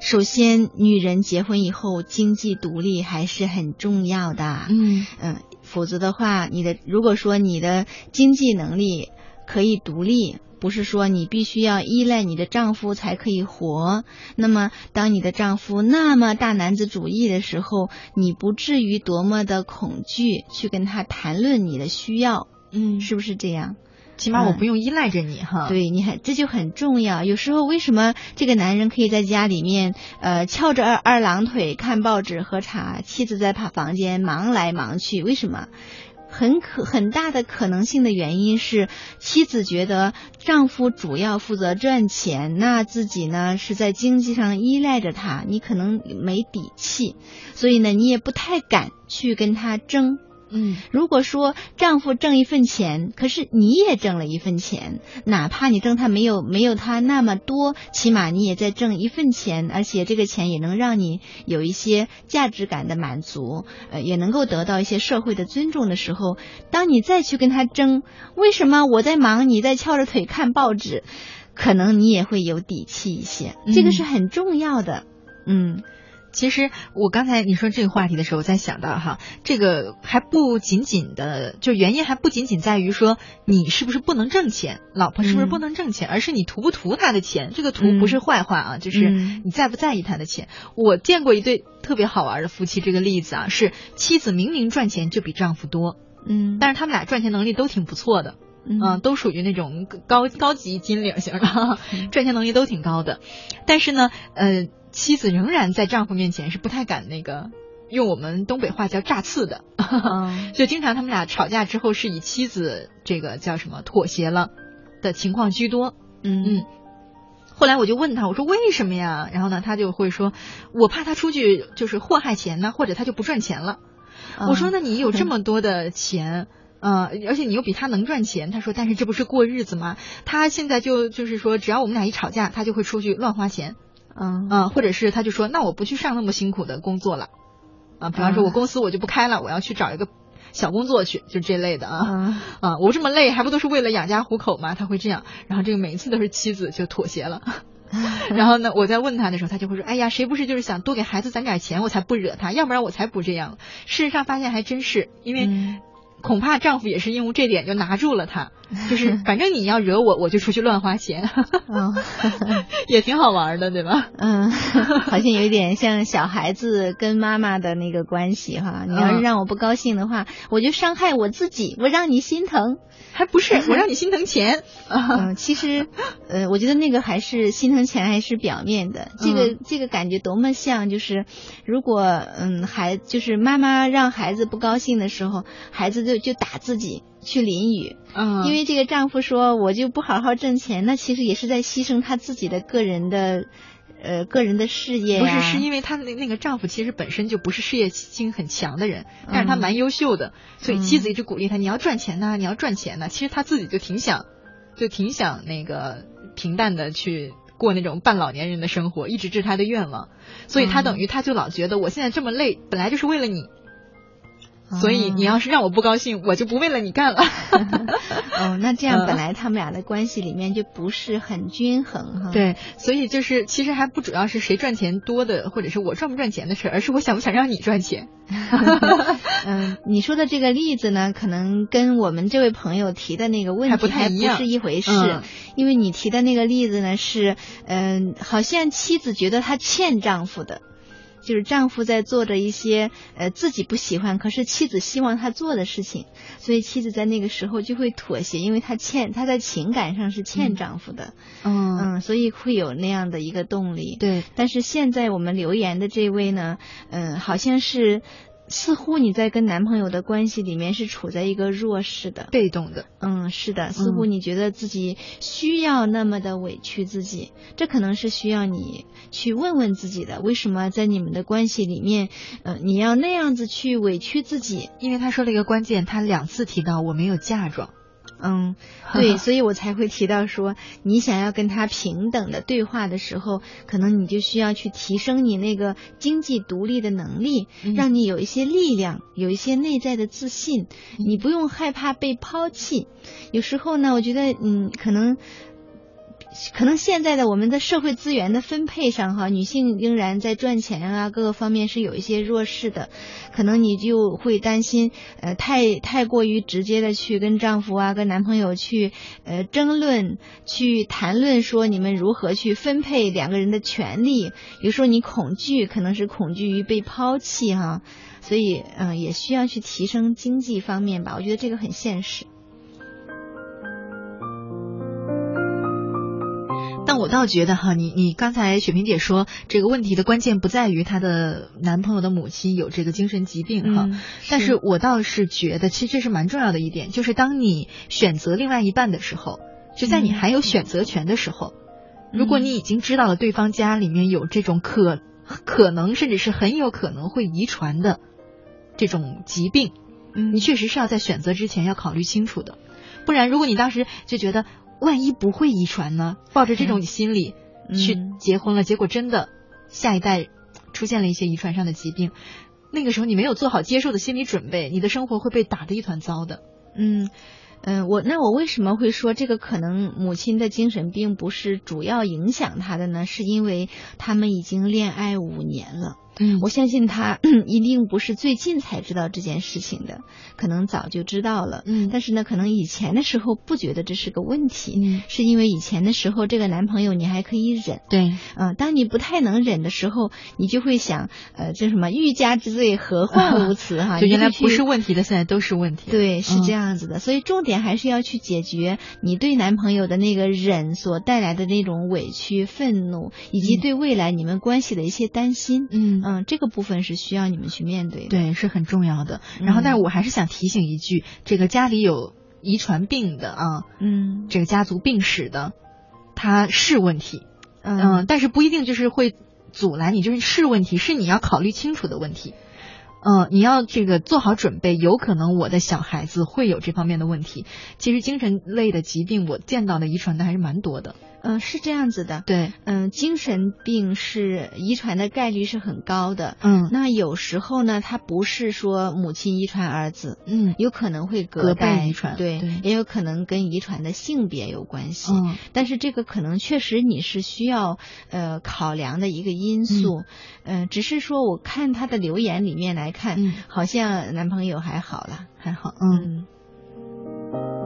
Speaker 2: 首先，女人结婚以后经济独立还是很重要的。
Speaker 1: 嗯
Speaker 2: 嗯，否则的话，你的如果说你的经济能力可以独立，不是说你必须要依赖你的丈夫才可以活。那么，当你的丈夫那么大男子主义的时候，你不至于多么的恐惧去跟他谈论你的需要。
Speaker 1: 嗯，
Speaker 2: 是不是这样？
Speaker 1: 起码我不用依赖着你哈。
Speaker 2: 对，你看这就很重要。有时候为什么这个男人可以在家里面呃翘着二二郎腿看报纸喝茶，妻子在他房间忙来忙去？为什么？很可很大的可能性的原因是，妻子觉得丈夫主要负责赚钱，那自己呢是在经济上依赖着他，你可能没底气，所以呢你也不太敢去跟他争。
Speaker 1: 嗯，
Speaker 2: 如果说丈夫挣一份钱，可是你也挣了一份钱，哪怕你挣他没有没有他那么多，起码你也在挣一份钱，而且这个钱也能让你有一些价值感的满足，呃，也能够得到一些社会的尊重的时候，当你再去跟他争，为什么我在忙，你在翘着腿看报纸，可能你也会有底气一些，这个是很重要的，嗯。
Speaker 1: 其实我刚才你说这个话题的时候，我在想到哈，这个还不仅仅的，就原因还不仅仅在于说你是不是不能挣钱，老婆是不是不能挣钱，而是你图不图他的钱。这个图不是坏话啊，就是你在不在意他的钱。我见过一对特别好玩的夫妻，这个例子啊，是妻子明明赚钱就比丈夫多，
Speaker 2: 嗯，
Speaker 1: 但是他们俩赚钱能力都挺不错的。嗯，都属于那种高高级金领型的，赚钱能力都挺高的，但是呢，呃，妻子仍然在丈夫面前是不太敢那个，用我们东北话叫炸刺的，就经常他们俩吵架之后是以妻子这个叫什么妥协了的情况居多。
Speaker 2: 嗯
Speaker 1: 嗯，后来我就问他，我说为什么呀？然后呢，他就会说，我怕他出去就是祸害钱呢，或者他就不赚钱了。我说那你有这么多的钱。呃，而且你又比他能赚钱，他说，但是这不是过日子吗？他现在就就是说，只要我们俩一吵架，他就会出去乱花钱，
Speaker 2: 嗯
Speaker 1: 啊、呃，或者是他就说，那我不去上那么辛苦的工作了，啊，比方说我公司我就不开了，我要去找一个小工作去，就这类的啊，
Speaker 2: 嗯
Speaker 1: 啊，我这么累还不都是为了养家糊口吗？他会这样，然后这个每一次都是妻子就妥协了。然后呢，我在问他的时候，他就会说：“哎呀，谁不是就是想多给孩子攒点钱，我才不惹他，要不然我才不这样。”事实上发现还真是，因为。
Speaker 2: 嗯
Speaker 1: 恐怕丈夫也是因为这点就拿住了她，就是反正你要惹我，我就出去乱花钱，
Speaker 2: 嗯，
Speaker 1: 也挺好玩的，对吧？
Speaker 2: 嗯，好像有一点像小孩子跟妈妈的那个关系哈。你要是让我不高兴的话，
Speaker 1: 嗯、
Speaker 2: 我就伤害我自己，我让你心疼，
Speaker 1: 还不是我让你心疼钱。
Speaker 2: 嗯，其实，呃，我觉得那个还是心疼钱还是表面的，这个、
Speaker 1: 嗯、
Speaker 2: 这个感觉多么像，就是如果嗯孩就是妈妈让孩子不高兴的时候，孩子就就打自己去淋雨，
Speaker 1: 嗯，
Speaker 2: 因为这个丈夫说我就不好好挣钱，那其实也是在牺牲他自己的个人的，呃，个人的事业、啊。
Speaker 1: 不是，是因为他那那个丈夫其实本身就不是事业心很强的人，但是他蛮优秀的，
Speaker 2: 嗯、
Speaker 1: 所以妻子一直鼓励他，你要赚钱呐、啊，你要赚钱呐、啊。其实他自己就挺想，就挺想那个平淡的去。过那种半老年人的生活，一直是他的愿望，所以他等于他就老觉得我现在这么累，本来就是为了你。所以你要是让我不高兴，我就不为了你干了。
Speaker 2: 哦，那这样本来他们俩的关系里面就不是很均衡哈。
Speaker 1: 对，所以就是其实还不主要是谁赚钱多的，或者是我赚不赚钱的事，而是我想不想让你赚钱。
Speaker 2: 嗯，你说的这个例子呢，可能跟我们这位朋友提的那个问题
Speaker 1: 还不太
Speaker 2: 一样，是一回事。
Speaker 1: 嗯、
Speaker 2: 因为你提的那个例子呢，是嗯、呃，好像妻子觉得她欠丈夫的。就是丈夫在做着一些呃自己不喜欢，可是妻子希望他做的事情，所以妻子在那个时候就会妥协，因为她欠她在情感上是欠丈夫的，
Speaker 1: 嗯
Speaker 2: 嗯，所以会有那样的一个动力。
Speaker 1: 对，
Speaker 2: 但是现在我们留言的这位呢，嗯，好像是似乎你在跟男朋友的关系里面是处在一个弱势的、
Speaker 1: 被动的。
Speaker 2: 嗯，是的，似乎你觉得自己需要那么的委屈自己，这可能是需要你去问问自己的，为什么在你们的关系里面，呃，你要那样子去委屈自己？
Speaker 1: 因为他说了一个关键，他两次提到我没有嫁妆。
Speaker 2: 嗯，对，所以我才会提到说，你想要跟他平等的对话的时候，可能你就需要去提升你那个经济独立的能力，让你有一些力量，有一些内在的自信，你不用害怕被抛弃。有时候呢，我觉得，嗯，可能。可能现在的我们的社会资源的分配上，哈，女性仍然在赚钱啊，各个方面是有一些弱势的，可能你就会担心，呃，太太过于直接的去跟丈夫啊、跟男朋友去呃争论、去谈论说你们如何去分配两个人的权利，有时候你恐惧，可能是恐惧于被抛弃哈，所以嗯，也需要去提升经济方面吧，我觉得这个很现实。
Speaker 1: 但我倒觉得哈，你你刚才雪萍姐说这个问题的关键不在于她的男朋友的母亲有这个精神疾病哈，但是我倒是觉得其实这是蛮重要的一点，就是当你选择另外一半的时候，就在你还有选择权的时候，如果你已经知道了对方家里面有这种可可能甚至是很有可能会遗传的这种疾病，
Speaker 2: 嗯，
Speaker 1: 你确实是要在选择之前要考虑清楚的，不然如果你当时就觉得。万一不会遗传呢？抱着这种心理去结婚了，结果真的下一代出现了一些遗传上的疾病，那个时候你没有做好接受的心理准备，你的生活会被打得一团糟的。
Speaker 2: 嗯嗯，我那我为什么会说这个可能母亲的精神病不是主要影响他的呢？是因为他们已经恋爱五年了。
Speaker 1: 嗯，
Speaker 2: 我相信他 一定不是最近才知道这件事情的，可能早就知道了。
Speaker 1: 嗯，
Speaker 2: 但是呢，可能以前的时候不觉得这是个问题。
Speaker 1: 嗯，
Speaker 2: 是因为以前的时候这个男朋友你还可以忍。
Speaker 1: 对，
Speaker 2: 嗯，当你不太能忍的时候，你就会想，呃，这什么欲加之罪，何患无辞 哈？
Speaker 1: 就原来不是问题的，现在都是问题。
Speaker 2: 对，是这样子的。所以重点还是要去解决你对男朋友的那个忍所带来的那种委屈、愤怒，以及对未来你们关系的一些担心。
Speaker 1: 嗯
Speaker 2: 嗯，这个部分是需要你们去面对的，
Speaker 1: 对，是很重要的。然后，但是我还是想提醒一句，这个家里有遗传病的啊，
Speaker 2: 嗯，
Speaker 1: 这个家族病史的，它是问题，
Speaker 2: 嗯，
Speaker 1: 但是不一定就是会阻拦你，就是是问题，是你要考虑清楚的问题。嗯，你要这个做好准备，有可能我的小孩子会有这方面的问题。其实精神类的疾病，我见到的遗传的还是蛮多的。
Speaker 2: 嗯，是这样子的。
Speaker 1: 对，
Speaker 2: 嗯，精神病是遗传的概率是很高的。
Speaker 1: 嗯，
Speaker 2: 那有时候呢，它不是说母亲遗传儿子，
Speaker 1: 嗯，
Speaker 2: 有可能会
Speaker 1: 隔
Speaker 2: 代
Speaker 1: 遗传，
Speaker 2: 对，也有可能跟遗传的性别有关系。
Speaker 1: 嗯，
Speaker 2: 但是这个可能确实你是需要呃考量的一个因素。嗯，只是说我看他的留言里面来看，
Speaker 1: 嗯，
Speaker 2: 好像男朋友还好了，
Speaker 1: 还好。
Speaker 2: 嗯。
Speaker 8: 希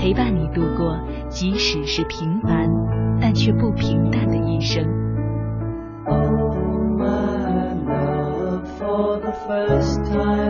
Speaker 8: 陪伴你度过即使是平凡但却不平淡的一生。
Speaker 1: 华夏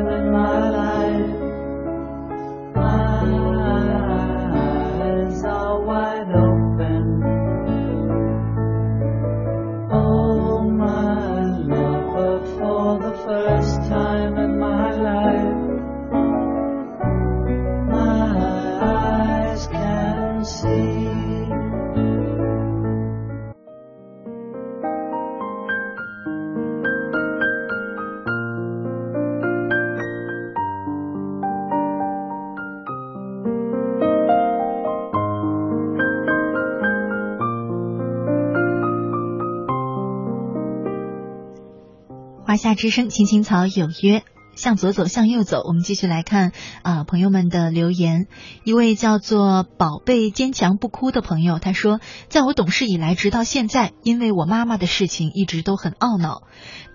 Speaker 1: 之声，青青草有约，向左走，向右走。我们继续来看啊，朋友们的留言。一位叫做“宝贝坚强不哭”的朋友，他说：“在我懂事以来，直到现在，因为我妈妈的事情，一直都很懊恼。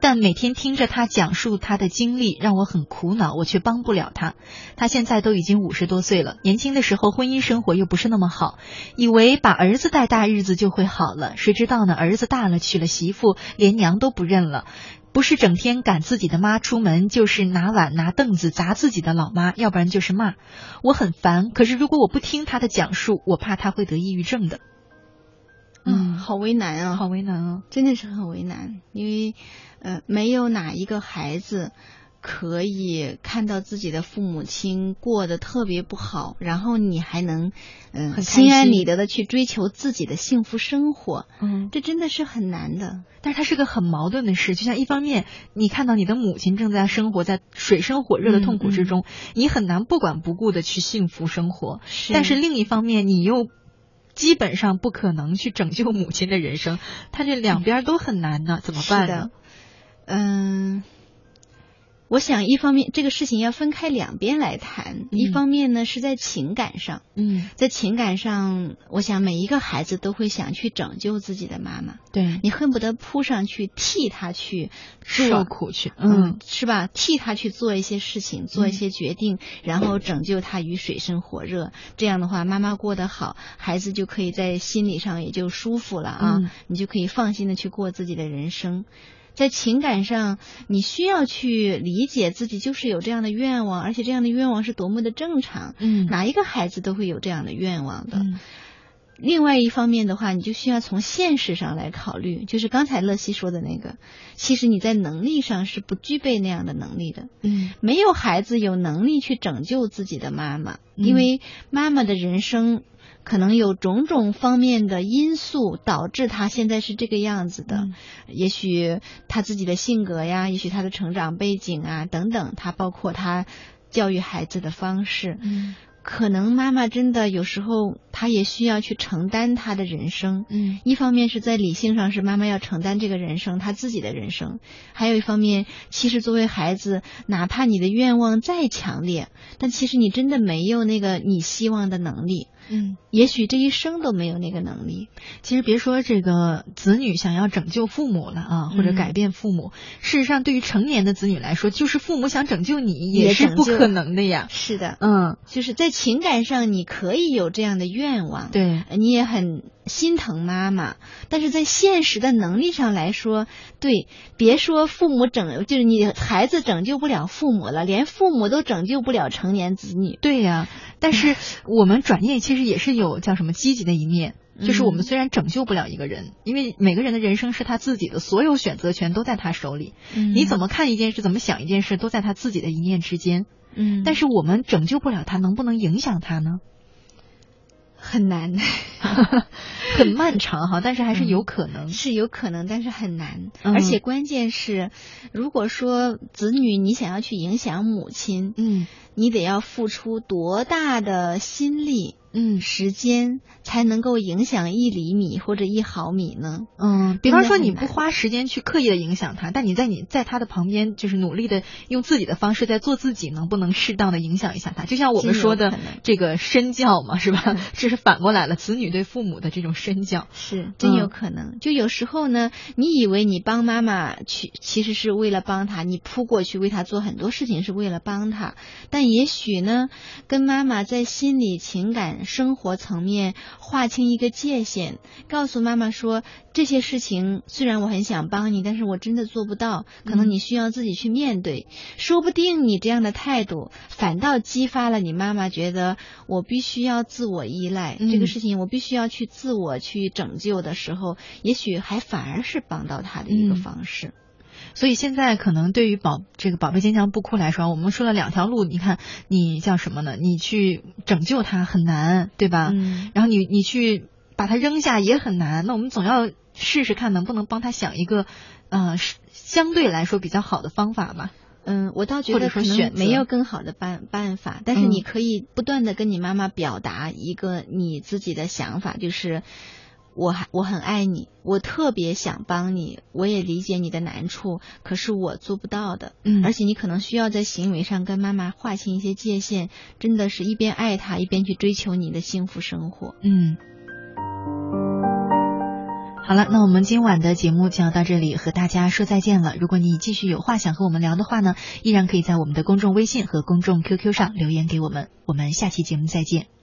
Speaker 1: 但每天听着她讲述她的经历，让我很苦恼，我却帮不了她。她现在都已经五十多岁了，年轻的时候婚姻生活又不是那么好，以为把儿子带大，日子就会好了。谁知道呢？儿子大了，娶了媳妇，连娘都不认了。”不是整天赶自己的妈出门，就是拿碗拿凳子砸自己的老妈，要不然就是骂。我很烦，可是如果我不听他的讲述，我怕他会得抑郁症的。
Speaker 2: 嗯，好为难啊，
Speaker 1: 好为难啊，
Speaker 2: 真的是很为难，因为呃，没有哪一个孩子。可以看到自己的父母亲过得特别不好，然后你还能嗯心安理得的去追求自己的幸福生活，
Speaker 1: 嗯，
Speaker 2: 这真的是很难的。
Speaker 1: 但是它是个很矛盾的事，就像一方面你看到你的母亲正在生活在水深火热的痛苦之中，你很难不管不顾的去幸福生活，但是另一方面你又基本上不可能去拯救母亲的人生，他这两边都很难呢，怎么办
Speaker 2: 呢？嗯。我想，一方面这个事情要分开两边来谈。一方面呢，是在情感上，
Speaker 1: 嗯，
Speaker 2: 在情感上，我想每一个孩子都会想去拯救自己的妈妈，
Speaker 1: 对
Speaker 2: 你恨不得扑上去替他去
Speaker 1: 受苦去，
Speaker 2: 嗯，是吧？替他去做一些事情，做一些决定，然后拯救他于水深火热。这样的话，妈妈过得好，孩子就可以在心理上也就舒服了啊，你就可以放心的去过自己的人生。在情感上，你需要去理解自己就是有这样的愿望，而且这样的愿望是多么的正常。
Speaker 1: 嗯，
Speaker 2: 哪一个孩子都会有这样的愿望的。另外一方面的话，你就需要从现实上来考虑，就是刚才乐西说的那个，其实你在能力上是不具备那样的能力的。
Speaker 1: 嗯，
Speaker 2: 没有孩子有能力去拯救自己的妈妈，因为妈妈的人生。可能有种种方面的因素导致她现在是这个样子的，也许她自己的性格呀，也许她的成长背景啊等等，她包括她教育孩子的方式。可能妈妈真的有时候，她也需要去承担她的人生。
Speaker 1: 嗯，
Speaker 2: 一方面是在理性上是妈妈要承担这个人生，她自己的人生；还有一方面，其实作为孩子，哪怕你的愿望再强烈，但其实你真的没有那个你希望的能力。
Speaker 1: 嗯，
Speaker 2: 也许这一生都没有那个能力。
Speaker 1: 其实别说这个子女想要拯救父母了啊，或者改变父母。事实上，对于成年的子女来说，就是父母想拯救你也是不可能的呀。
Speaker 2: 是的，
Speaker 1: 嗯，
Speaker 2: 就是在情感上你可以有这样的愿望，
Speaker 1: 对
Speaker 2: 你也很心疼妈妈，但是在现实的能力上来说，对，别说父母拯，就是你孩子拯救不了父母了，连父母都拯救不了成年子女。
Speaker 1: 对呀，但是 我们转念其实也是有叫什么积极的一面，就是我们虽然拯救不了一个人，因为每个人的人生是他自己的，所有选择权都在他手里。你怎么看一件事，怎么想一件事，都在他自己的一念之间。
Speaker 2: 嗯，
Speaker 1: 但是我们拯救不了他，能不能影响他呢？
Speaker 2: 很难，
Speaker 1: 很漫长哈，但是还是有可能，
Speaker 2: 是有可能，但是很难。
Speaker 1: 嗯。
Speaker 2: 而且关键是，如果说子女你想要去影响母亲，
Speaker 1: 嗯，
Speaker 2: 你得要付出多大的心力，
Speaker 1: 嗯，
Speaker 2: 时间才能够影响一厘米或者一毫米呢？
Speaker 1: 嗯，比方说你不花时间去刻意的影响他，但你在你在他的旁边，就是努力的用自己的方式在做自己，能不能适当的影响一下他？就像我们说的这个身教嘛，是吧？这是反过来了，子女对父母的这种身教。
Speaker 2: 是真有
Speaker 1: 嗯
Speaker 2: 可能。就有时候呢，你以为你帮妈妈去，其实是为了帮他，你扑过去为他做很多事情是为了帮他，但也许呢，跟妈妈在心理、情感、生活层面划清一个界限，告诉妈妈说这些事情虽然我很想帮你，但是我真的做不到，可能
Speaker 1: 嗯
Speaker 2: 你需要自己去面对。说不定你这样的态度，反倒激发了你妈妈觉得我必须要自我依赖，这个
Speaker 1: 嗯
Speaker 2: 事情我必须要去自我去拯救的时候，也许还反而是帮到他的一个
Speaker 1: 嗯
Speaker 2: 方式。
Speaker 1: 所以现在可能对于宝这个宝贝坚强不哭来说，我们说了两条路，你看你叫什么呢？你去拯救他很难，对吧？
Speaker 2: 嗯
Speaker 1: 然后你你去把他扔下也很难，那我们总要试试看能不能帮他想一个呃是相对来说比较好的方法吧。
Speaker 2: 嗯，我倒觉得可能没有更好的办办法，但是
Speaker 1: 嗯
Speaker 2: 你可以不断的跟你妈妈表达一个你自己的想法，就是我还我很爱你，我特别想帮你，我也理解你的难处，可是我做不到的。
Speaker 1: 嗯
Speaker 2: 而且你可能需要在行为上跟妈妈划清一些界限，真的是一边爱她一边去追求你的幸福生活。
Speaker 1: 嗯。好了，那我们今晚的节目就要到这里，和大家说再见了。如果你继续有话想和我们聊的话呢，依然可以在我们的公众微信和公众 QQ 上留言给我们。我们下期节目再见。